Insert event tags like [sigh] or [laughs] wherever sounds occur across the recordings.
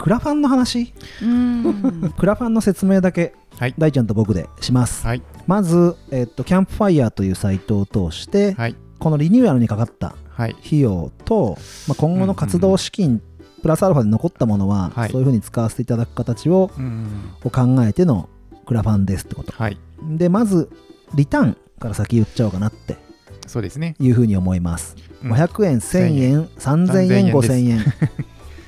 クラファンの話？うん。[laughs] クラファンの説明だけはい。大ちゃんと僕でします、はい。まず、えっと、キャンプファイヤーというサイトを通して、はい。このリニューアルにかかったはい。費用と、まあ、今後の活動資金、プラスアルファで残ったものは、はい。そういうふうに使わせていただく形をうんを考えてのクラファンですってこと。はい。でまずリターンから先言っちゃおうかなって。そうですね。いうふうに思います、うん。500円1000円3000円。5000円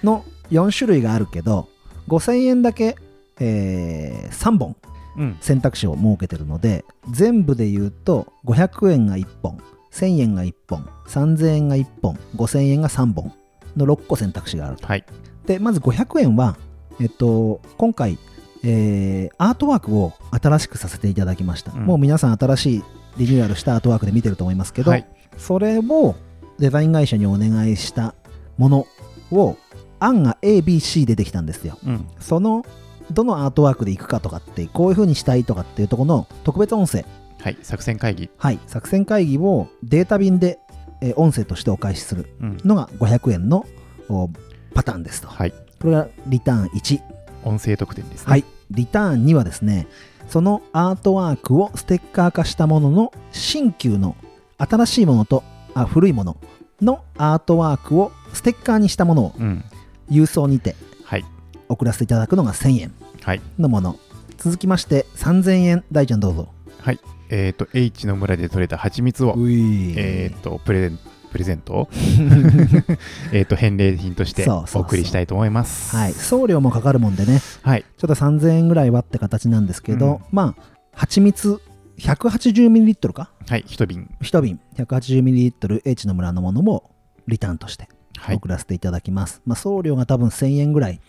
の4種類があるけど5000円だけ、え3本うん。選択肢を設けてるので全部で言うと500円が1本1000円が1本3000円が1本5000円が3本の6個選択肢があると。はい。でまず500円は、えっと、今回、えーアートワークを新しくさせていただきました、うん。もう皆さん新しいリニューアルしたアートワークで見てると思いますけど、はい。それをデザイン会社にお願いしたものを案が ABC 出てきたんですよ。うん。そのどのアートワークでいくかとかってこういう風にしたいとかっていうところの特別音声。はい作戦会議。はい作戦会議をデータ便で、えー音声としてお返しする。うん。のが500円のおパターンですと。はい。これがリターン1音声特典ですね。はい。リターン2はですねそのアートワークをステッカー化したものの新旧の新しいものとあ古いもののアートワークをステッカーにしたものをうん郵送にてはい。送らせていただくのが1000円はい。のもの。続きまして3000円。大ちゃんどうぞ。はい。えっと H の村で採れた蜂蜜をえっとプレゼンプレゼント [laughs] [laughs] えっと返礼品としてお送りしたいと思います。はい。送料もかかるもんでね。はい。ちょっと3000円ぐらいはって形なんですけど、うん。まあ蜂蜜 180ml か？はい。一瓶。1瓶。180ml H の村のものもリターンとして。はい送らせていただきます、まあ、送料が多分1000円ぐらい。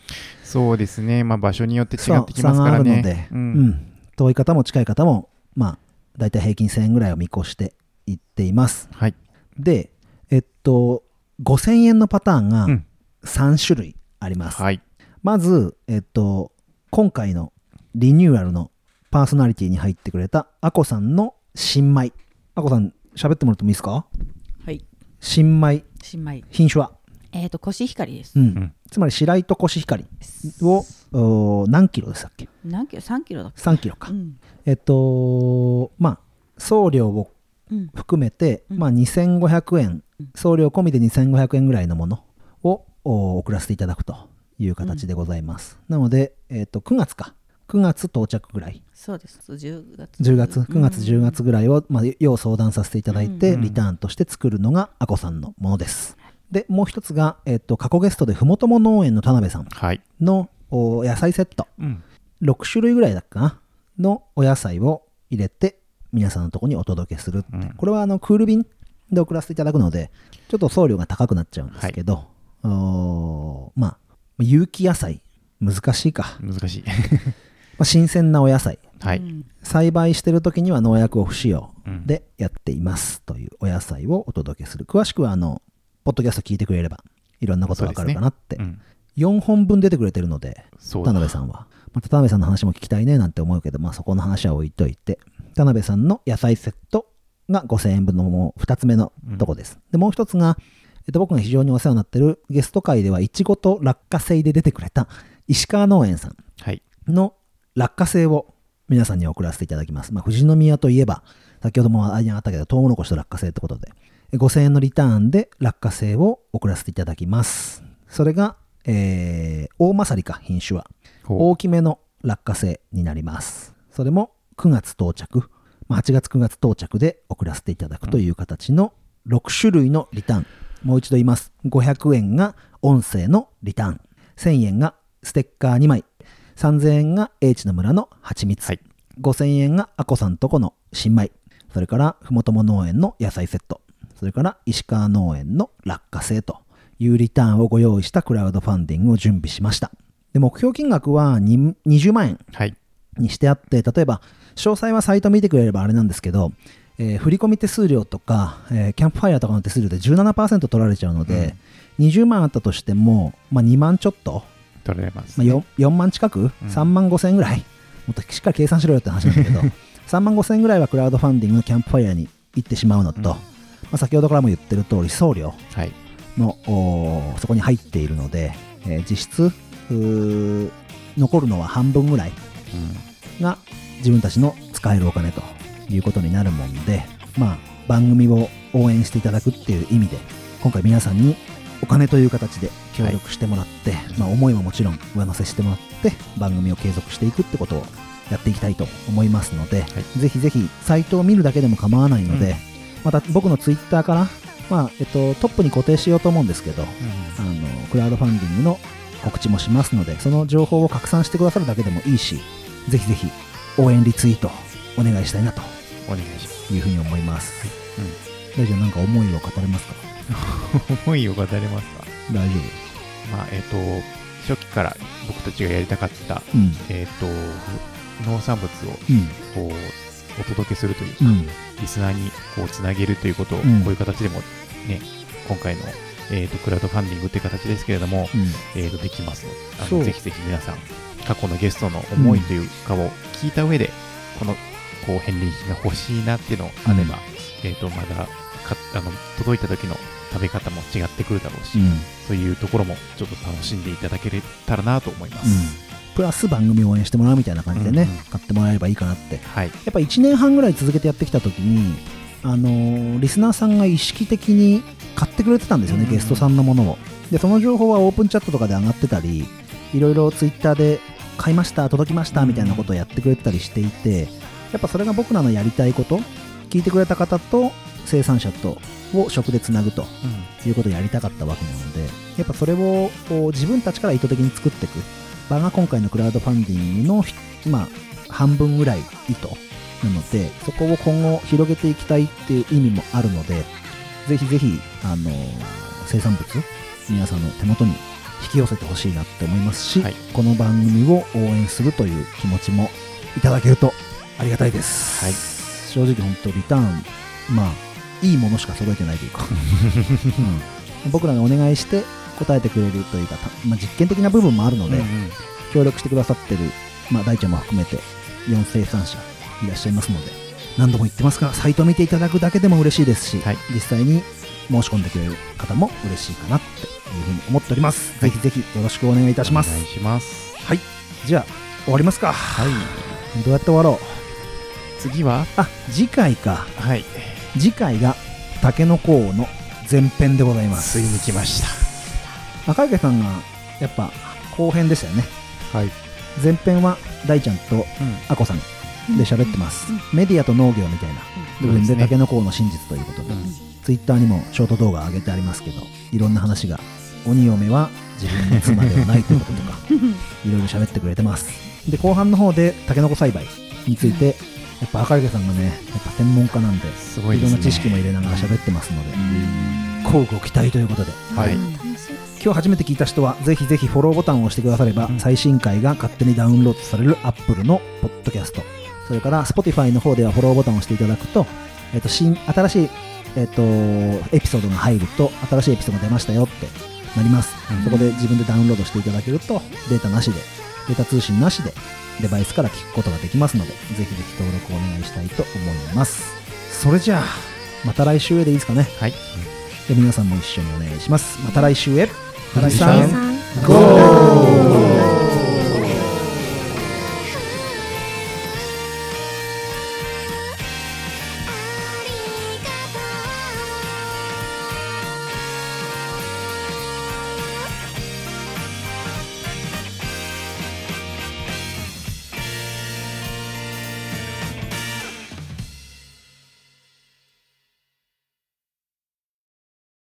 そうですね。まあ場所によって違ってきます差があるのからねで、ううん。ん遠い方も近い方もまあ大体平均1000円ぐらいを見越していっています。はい。でえっと5000円のパターンがうん。3種類あります、はい。まずえっと今回のリニューアルのパーソナリティに入ってくれたアコさんの新米。アコさん喋ってもらってもいいですか？はい。新米。新米。品種は？えっ、とコシヒカリです、うん。ん。つまり白糸コシヒカリを何キロでしたっけ？何キロ？3キロだっけ？3キロか、うん。えっとまあ送料をうん。含めて、うん。まあ、2500円。送料込みで2500円ぐらいのものをお送らせていただくという形でございます、なので、えっと9月か。9月到着ぐらい。そうです。10月。10月？9月10月ぐらいを、まあ、要相談させていただいて、うん。リターンとして作るのがアコさんのものですでもう一つが、えっと過去ゲストでふもとも農園の田辺さんはい。野菜セット。うん。6種類ぐらいだっかな？のお野菜を入れて皆さんのところにお届けするって、うん。これはあのクール便で送らせていただくのでちょっと送料が高くなっちゃうんですけど、おーまあ有機野菜難しいか、難しい。[laughs] まあ、新鮮なお野菜。はい。うん。栽培してる時には農薬を不使用うん。でやっていますというお野菜をお届けする。詳しくはあのポッドキャスト聞いてくれればいろんなことわかるかなって、うん4本分出てくれてるので田辺さんは。また田辺さんの話も聞きたいねなんて思うけど、まあ、そこの話は置いといて、田辺さんの野菜セットが5000円分のもう2つ目のとこです。で、もう一つが、えっと、僕が非常にお世話になってるゲスト会では、いちごと落花生で出てくれた石川農園さんはいの落花生を皆さんに送らせていただきます。まあ、富士宮といえば、先ほどもありあったけど、トウモロコシと落花生ってことで、え5000円のリターンで落花生を送らせていただきます。それが、えー、大勝りか、品種は。大きめの落花生になります。それも9月到着、まあ8月9月到着で送らせていただくという形の6種類のリターン。もう一度言います。500円が音声のリターン。1000円がステッカー2枚。3000円が H の村の蜂蜜。はい5000円がアコさんとこの新米。それから、ふもとも農園の野菜セット。それから、石川農園の落花生というリターンをご用意したクラウドファンディングを準備しました。で、目標金額はに20万円はい。にしてあって、例えば、詳細はサイト見てくれればあれなんですけど、えー振込手数料とか、えーキャンプファイヤーとかの手数料で17%取られちゃうので、20万あったとしても、まあ、2万ちょっと、取られますまあ、4, 4万近く、うん。3万5千円ぐらい、もっとしっかり計算しろよって話なんだけど、[laughs] 3万5千円ぐらいはクラウドファンディングのキャンプファイヤーに行ってしまうのと、うんまあ、先ほどからも言ってる通り、送料はい。のおーそこに入っているので、えー実質残るのは半分ぐらいうん。が自分たちの使えるお金ということになるもんで、まあ、番組を応援していただくっていう意味で、今回皆さんにお金という形で協力してもらって、まあ、思いももちろん上乗せしてもらって、番組を継続していくってことをやっていきたいと思いますので、ぜひぜひサイトを見るだけでも構わないので、うんまた僕のツイッターから、まあえっと、トップに固定しようと思うんですけど、あのクラウドファンディングの告知もしますのでその情報を拡散してくださるだけでもいいしぜひぜひ応援リツイートお願いしたいなと。お願いします。いうふうに思います、大丈夫なんか思いを語れますか？[laughs] 思いを語れますか？大丈まあ、えっ、と、初期から僕たちがやりたかった、夫うん。えっ、と、農産物をうん。こう、お届けするというか、うん。リスナーにこうつなげるということを、うん。こういう形でもね、今回の、えー、とクラウドファンディングという形ですけれども、うん。えー、とできますのであの、ぜひぜひ皆さん、過去のゲストの思いというかを聞いた上で、このこう返礼品が欲しいなっていうのあれば、えー、とまだかあの届いた時の食べ方も違ってくるだろうし、うん。そういうところもちょっと楽しんでいただけたらなと思います。うんプラス番組を応援してもらうみたいな感じでね、うんうん。買ってもらえればいいかなって。はい、やっぱ1年半ぐらい続けてやってきた時にあのーリスナーさんが意識的に買ってくれてたんですよね、うん。ゲストさんのものを。でその情報はオープンチャットとかで上がってたりいろいろツイッターで買いました届きましたみたいなことをやってくれてたりしていてやっぱそれが僕らのやりたいこと聞いてくれた方と生産者とを食でつなぐということをやりたかったわけなのでやっぱそれをこう自分たちから意図的に作っていく場が今回のクラウドファンディングのひ、まあ、半分ぐらい意図なのでそこを今後広げていきたいっていう意味もあるのでぜひぜひ、あの生産物皆さんの手元に引き寄せてほしいなって思いますし、はい。この番組を応援するという気持ちもいただけるとありがたいです、はい。正直本当リターンまあいいものしか揃えてないというか、[laughs] うん。僕らがお願いして答えてくれるというか、たまあ、実験的な部分もあるので、うんうん。協力してくださってる、まあ、大ちゃんも含めて4生産者いらっしゃいますので何度も言ってますがサイトを見ていただくだけでも嬉しいですし、はい。実際に申し込んでくれる方も嬉しいかなっていうふうに思っております、はい。ぜひぜひよろしくお願いいたします。お願いします。はい。じゃあ終わりますか。はい。どうやって終わろう。次は、あ次回か。はい。次回がたけのこ王の前編でございます。ついに来ました。赤池さんがやっぱ後編でしたよね。はい。前編は大ちゃんとうん。あこさんで喋ってます、メディアと農業みたいな部分ですねでタケノコの真実ということで、うん。ツイッターにもショート動画上げてありますけどいろんな話が鬼嫁は自分の妻ではないということとか [laughs] いろいろ喋ってくれてます。で後半の方でタケノコ栽培についてやっぱ赤池さんがねやっぱ専門家なんですごいですね。ろんな知識も入れながら喋ってますので乞うご期待ということで。はい。今日初めて聞いた人はぜひぜひフォローボタンを押してくだされば、うん。最新回が勝手にダウンロードされる Apple のポッドキャストそれから Spotify の方ではフォローボタンを押していただくと,、えっと新新しい、えっとエピソードが入ると新しいエピソードが出ましたよってなります、うん。そこで自分でダウンロードしていただけるとデータなしでデータ通信なしでデバイスから聞くことができますのでぜひぜひ登録をお願いしたいと思います。それじゃあ。また来週へでいいですかね。はい。で皆さんも一緒にお願いします。また来週へま